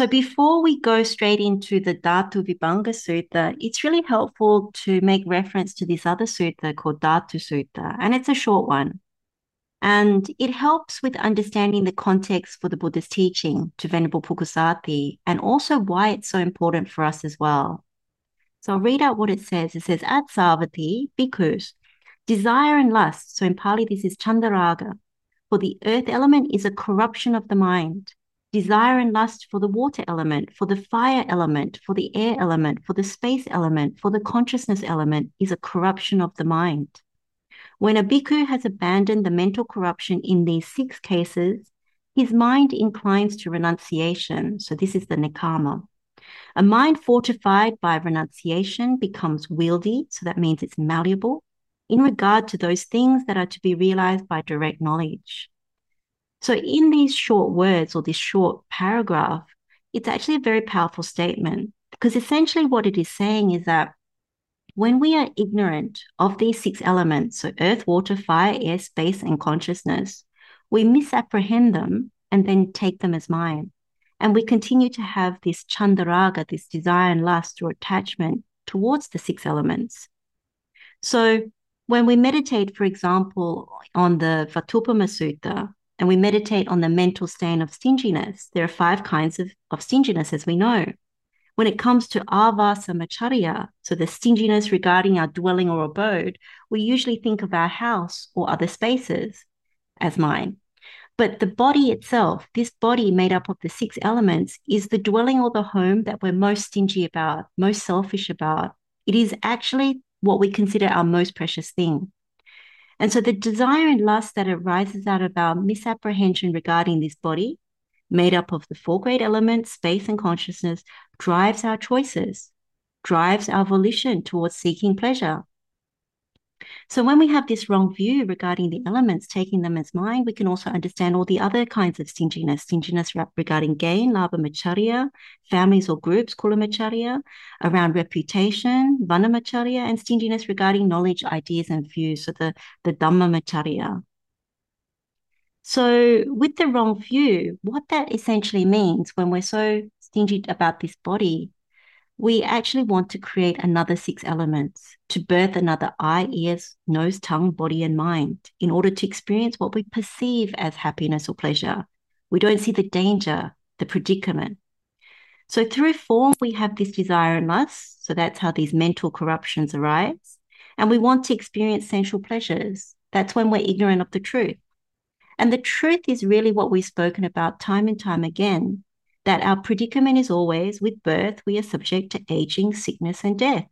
So before we go straight into the Dhatu Vibhanga Sutta, it's really helpful to make reference to this other sutta called Dhatu Sutta, and it's a short one. And it helps with understanding the context for the Buddha's teaching to Venerable Pukusati and also why it's so important for us as well. So I'll read out what it says. It says, At Savatthi, bhikkhus, desire and lust, so in Pali this is Chandaraga, for the earth element is a corruption of the mind. Desire and lust for the water element, for the fire element, for the air element, for the space element, for the consciousness element is a corruption of the mind. When a bhikkhu has abandoned the mental corruption in these six cases, his mind inclines to renunciation. So this is the nekkhamma. A mind fortified by renunciation becomes wieldy, so that means it's malleable, in regard to those things that are to be realized by direct knowledge. So, in these short words or this short paragraph, it's actually a very powerful statement because essentially what it is saying is that when we are ignorant of these six elements, so earth, water, fire, air, space, and consciousness, we misapprehend them and then take them as mine. And we continue to have this chandaraga, this desire and lust or attachment towards the six elements. So when we meditate, for example, on the Vatupama Sutta, and we meditate on the mental stain of stinginess, there are five kinds of, of stinginess, as we know. When it comes to avasa macharya, so the stinginess regarding our dwelling or abode, we usually think of our house or other spaces as mine. But the body itself, this body made up of the six elements, is the dwelling or the home that we're most stingy about, most selfish about. It is actually what we consider our most precious thing. And so the desire and lust that arises out of our misapprehension regarding this body made up of the four great elements, space and consciousness, drives our choices, drives our volition towards seeking pleasure. So when we have this wrong view regarding the elements, taking them as mine, we can also understand all the other kinds of stinginess, stinginess regarding gain, labha macharya, families or groups, kula macharya, around reputation, vana macharya, and stinginess regarding knowledge, ideas, and views, so the, the dhamma macharya. So, with the wrong view, what that essentially means when we're so stingy about this body, we actually want to create another six elements to birth another eye, ears, nose, tongue, body, and mind in order to experience what we perceive as happiness or pleasure. We don't see the danger, the predicament. So, through form, we have this desire and lust. So, that's how these mental corruptions arise. And we want to experience sensual pleasures. That's when we're ignorant of the truth. And the truth is really what we've spoken about time and time again that our predicament is always with birth, we are subject to aging, sickness, and death.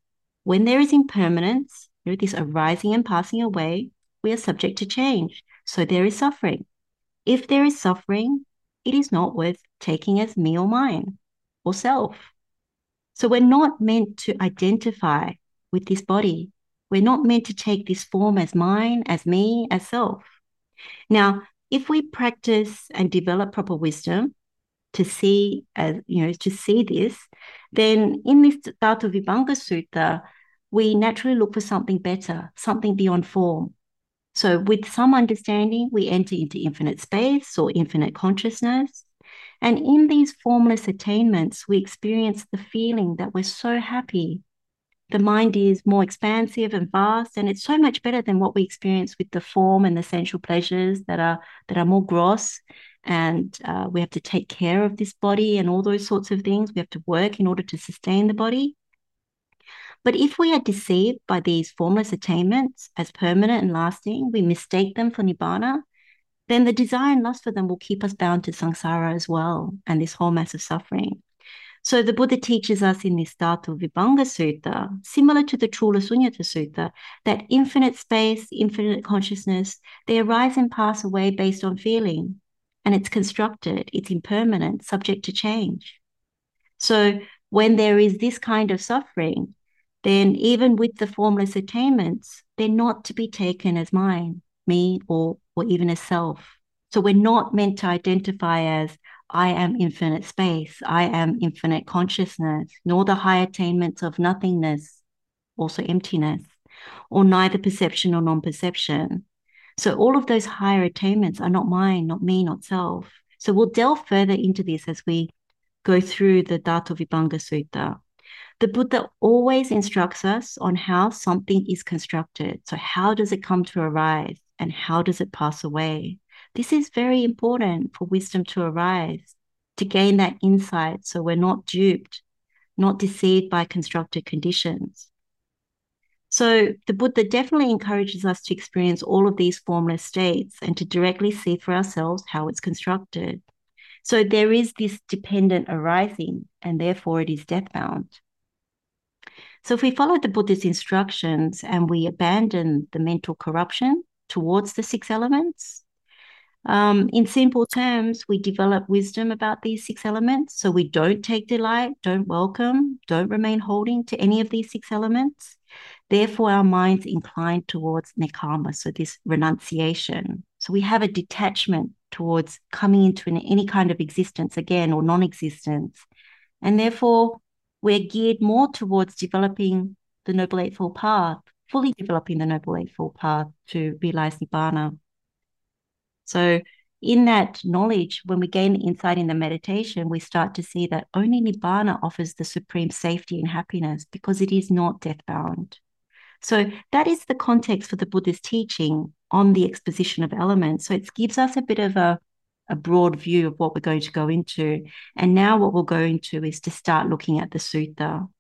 When there is impermanence, you know, this arising and passing away, we are subject to change. So there is suffering. If there is suffering, it is not worth taking as me or mine or self. So we're not meant to identify with this body. We're not meant to take this form as mine, as me, as self. Now, if we practice and develop proper wisdom to see as you know to see this, then in this Dhatu Vibhanga Sutta, we naturally look for something better, something beyond form. So with some understanding, we enter into infinite space or infinite consciousness. And in these formless attainments, we experience the feeling that we're so happy, the mind is more expansive and vast and it's so much better than what we experience with the form and the sensual pleasures that are that are more gross and uh, we have to take care of this body and all those sorts of things. We have to work in order to sustain the body. But if we are deceived by these formless attainments as permanent and lasting we mistake them for nibbana then the desire and lust for them will keep us bound to samsara as well and this whole mass of suffering. So the Buddha teaches us in this Dhatu Vibhanga Sutta, similar to the Chula Sunyata Sutta, that infinite space, infinite consciousness, they arise and pass away based on feeling. And it's constructed, it's impermanent, subject to change. So when there is this kind of suffering, then even with the formless attainments, they're not to be taken as mine, me, or, or even as self. So we're not meant to identify as I am infinite space, I am infinite consciousness, nor the high attainments of nothingness, also emptiness, or neither perception or non perception. So, all of those higher attainments are not mine, not me, not self. So, we'll delve further into this as we go through the Dhatu Vibhanga Sutta, the Buddha always instructs us on how something is constructed. So, how does it come to arise and how does it pass away? This is very important for wisdom to arise, to gain that insight so we're not duped, not deceived by constructed conditions. So, the Buddha definitely encourages us to experience all of these formless states and to directly see for ourselves how it's constructed. So, there is this dependent arising, and therefore it is death bound. So if we follow the Buddha's instructions and we abandon the mental corruption towards the six elements, um, in simple terms, we develop wisdom about these six elements. So we don't take delight, don't welcome, don't remain holding to any of these six elements. Therefore, our minds incline towards nekkhamma, so this renunciation. So we have a detachment towards coming into an, any kind of existence again or non existence. And therefore, we're geared more towards developing the Noble Eightfold Path, fully developing the Noble Eightfold Path to realize Nibbana. So, in that knowledge, when we gain insight in the meditation, we start to see that only Nibbana offers the supreme safety and happiness because it is not death bound. So, that is the context for the Buddha's teaching on the exposition of elements. So, it gives us a bit of a a broad view of what we're going to go into. And now what we'll go into is to start looking at the sutta.